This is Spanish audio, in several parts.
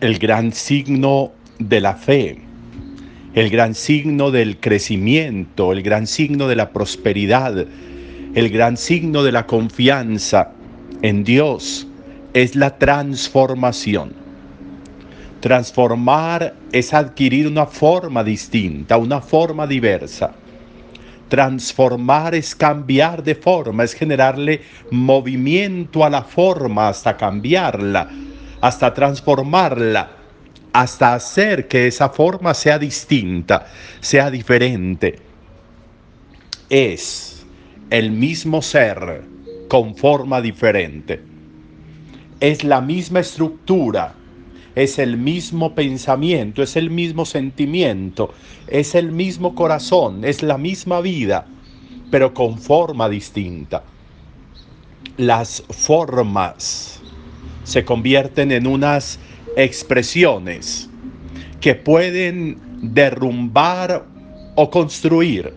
el gran signo de la fe, el gran signo del crecimiento, el gran signo de la prosperidad, el gran signo de la confianza en Dios es la transformación. Transformar es adquirir una forma distinta, una forma diversa. Transformar es cambiar de forma, es generarle movimiento a la forma hasta cambiarla hasta transformarla, hasta hacer que esa forma sea distinta, sea diferente. Es el mismo ser con forma diferente. Es la misma estructura, es el mismo pensamiento, es el mismo sentimiento, es el mismo corazón, es la misma vida, pero con forma distinta. Las formas se convierten en unas expresiones que pueden derrumbar o construir,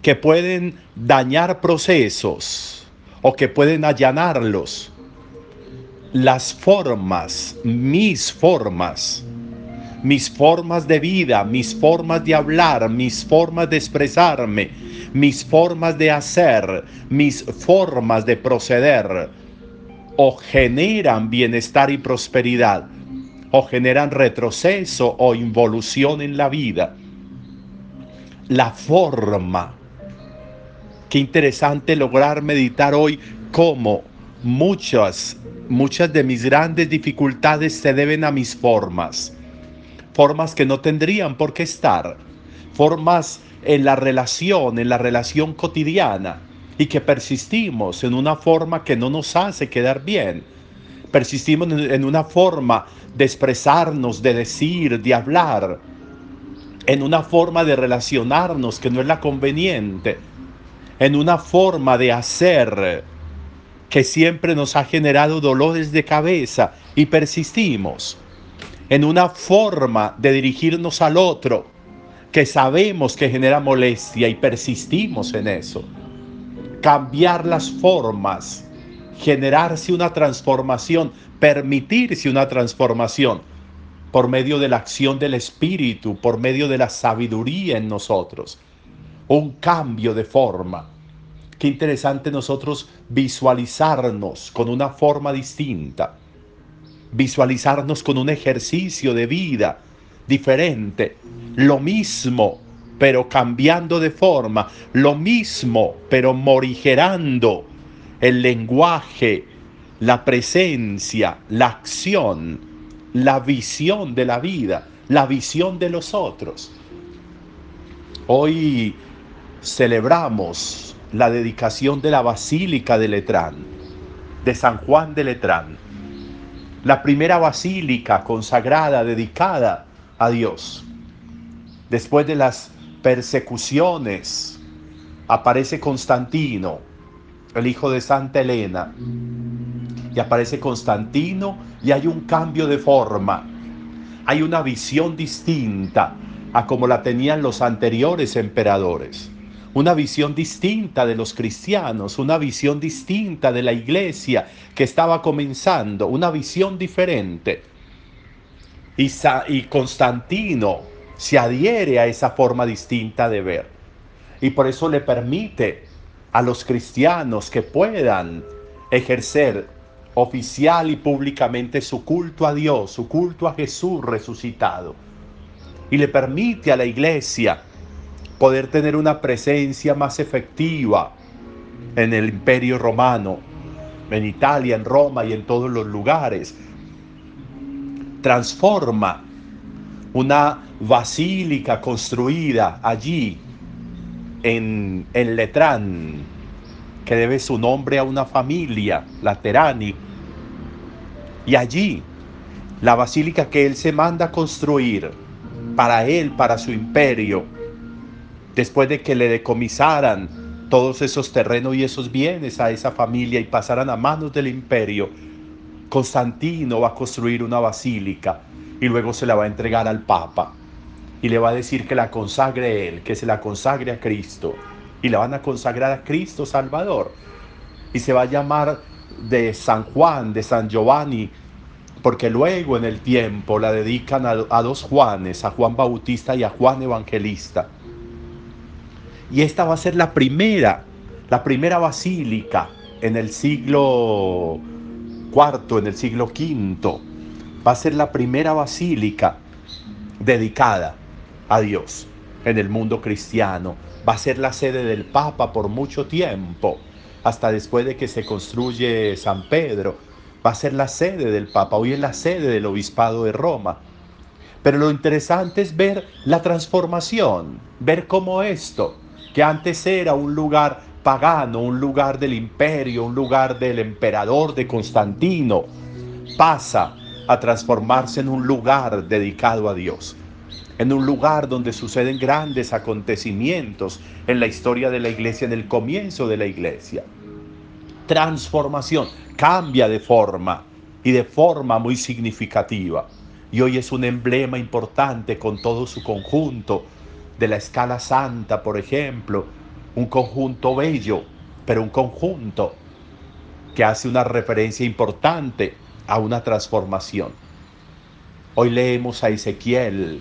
que pueden dañar procesos o que pueden allanarlos. Las formas, mis formas, mis formas de vida, mis formas de hablar, mis formas de expresarme, mis formas de hacer, mis formas de proceder, o generan bienestar y prosperidad, o generan retroceso o involución en la vida. La forma. Qué interesante lograr meditar hoy cómo muchas, muchas de mis grandes dificultades se deben a mis formas. Formas que no tendrían por qué estar. Formas en la relación, en la relación cotidiana y que persistimos en una forma que no nos hace quedar bien. Persistimos en una forma de expresarnos, de decir, de hablar, en una forma de relacionarnos que no es la conveniente, en una forma de hacer que siempre nos ha generado dolores de cabeza y persistimos, en una forma de dirigirnos al otro que sabemos que genera molestia y persistimos en eso cambiar las formas, generarse una transformación, permitirse una transformación por medio de la acción del Espíritu, por medio de la sabiduría en nosotros. Un cambio de forma. Qué interesante nosotros visualizarnos con una forma distinta. Visualizarnos con un ejercicio de vida diferente. Lo mismo pero cambiando de forma, lo mismo, pero morigerando el lenguaje, la presencia, la acción, la visión de la vida, la visión de los otros. Hoy celebramos la dedicación de la Basílica de Letrán, de San Juan de Letrán, la primera basílica consagrada, dedicada a Dios. Después de las persecuciones, aparece Constantino, el hijo de Santa Elena, y aparece Constantino y hay un cambio de forma, hay una visión distinta a como la tenían los anteriores emperadores, una visión distinta de los cristianos, una visión distinta de la iglesia que estaba comenzando, una visión diferente. Y, Constantino se adhiere a esa forma distinta de ver. Y por eso le permite a los cristianos que puedan ejercer oficial y públicamente su culto a Dios, su culto a Jesús resucitado. Y le permite a la iglesia poder tener una presencia más efectiva en el imperio romano, en Italia, en Roma y en todos los lugares. Transforma una basílica construida allí en, en Letrán, que debe su nombre a una familia, la Terani. Y allí, la basílica que él se manda a construir para él, para su imperio, después de que le decomisaran todos esos terrenos y esos bienes a esa familia y pasaran a manos del imperio, Constantino va a construir una basílica y luego se la va a entregar al Papa y le va a decir que la consagre él, que se la consagre a Cristo y la van a consagrar a Cristo Salvador y se va a llamar de San Juan, de San Giovanni, porque luego en el tiempo la dedican a, dos Juanes, a Juan Bautista y a Juan Evangelista. Y esta va a ser la primera, la primera basílica en el siglo IV, en el siglo V. Va a ser la primera basílica dedicada a Dios en el mundo cristiano. Va a ser la sede del Papa por mucho tiempo, hasta después de que se construye San Pedro. Va a ser la sede del Papa, hoy es la sede del Obispado de Roma. Pero lo interesante es ver la transformación, ver cómo esto, que antes era un lugar pagano, un lugar del imperio, un lugar del emperador de Constantino, pasa a transformarse en un lugar dedicado a Dios en un lugar donde suceden grandes acontecimientos en la historia de la iglesia, en el comienzo de la iglesia. Transformación, cambia de forma y de forma muy significativa. Y hoy es un emblema importante con todo su conjunto de la escala santa, por ejemplo, un conjunto bello, pero un conjunto que hace una referencia importante a una transformación. Hoy leemos a Ezequiel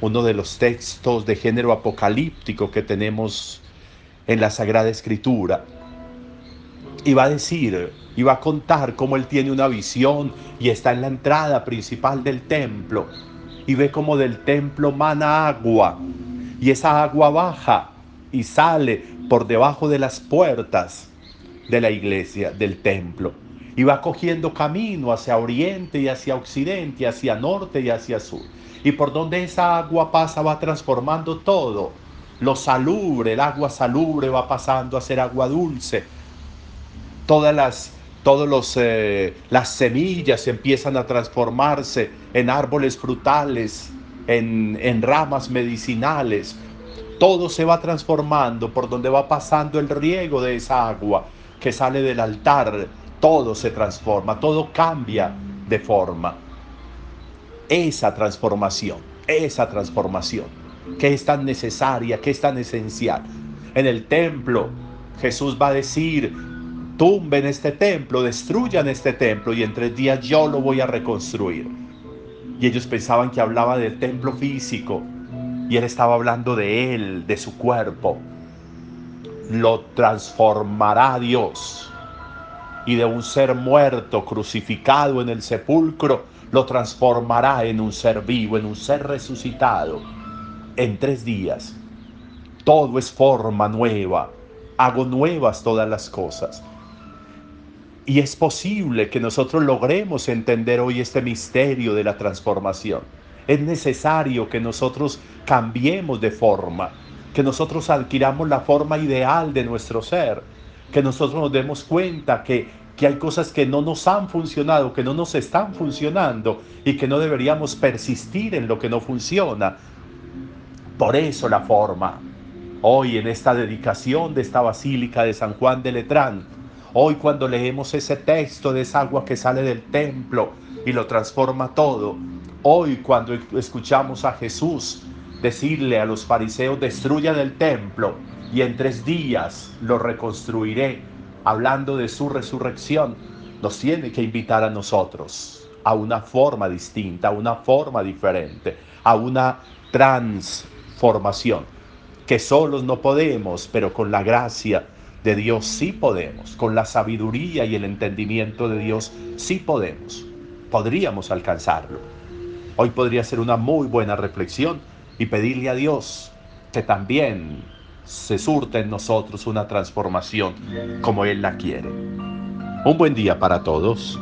uno de los textos de género apocalíptico que tenemos en la Sagrada Escritura. Y va a decir, y va a contar cómo él tiene una visión y está en la entrada principal del templo y ve como del templo mana agua y esa agua baja y sale por debajo de las puertas de la iglesia, del templo. Y va cogiendo camino hacia oriente y hacia occidente, hacia norte y hacia sur y por donde esa agua pasa va transformando todo. Lo salubre, el agua salubre va pasando a ser agua dulce. Todas las, todos los, eh, las semillas empiezan a transformarse en árboles frutales, en, en ramas medicinales. Todo se va transformando por donde va pasando el riego de esa agua que sale del altar. Todo se transforma, todo cambia de forma esa transformación, esa transformación que es tan necesaria, que es tan esencial. En el templo Jesús va a decir, tumben este templo, destruyan este templo y en tres días yo lo voy a reconstruir. Y ellos pensaban que hablaba del templo físico y él estaba hablando de él, de su cuerpo. Lo transformará Dios y de un ser muerto crucificado en el sepulcro lo transformará en un ser vivo, en un ser resucitado en tres días. Todo es forma nueva. Hago nuevas todas las cosas. Y es posible que nosotros logremos entender hoy este misterio de la transformación. Es necesario que nosotros cambiemos de forma, que nosotros adquiramos la forma ideal de nuestro ser, que nosotros nos demos cuenta que que hay cosas que no nos han funcionado, que no nos están funcionando y que no deberíamos persistir en lo que no funciona. Por eso la forma. Hoy en esta dedicación de esta Basílica de San Juan de Letrán, hoy cuando leemos ese texto de esa agua que sale del templo y lo transforma todo, hoy cuando escuchamos a Jesús decirle a los fariseos, destruyan el templo y en tres días lo reconstruiré hablando de su resurrección, nos tiene que invitar a nosotros a una forma distinta, a una forma diferente, a una transformación, que solos no podemos, pero con la gracia de Dios sí podemos, con la sabiduría y el entendimiento de Dios sí podemos, podríamos alcanzarlo. Hoy podría ser una muy buena reflexión y pedirle a Dios que también se surta en nosotros una transformación como Él la quiere. Un buen día para todos.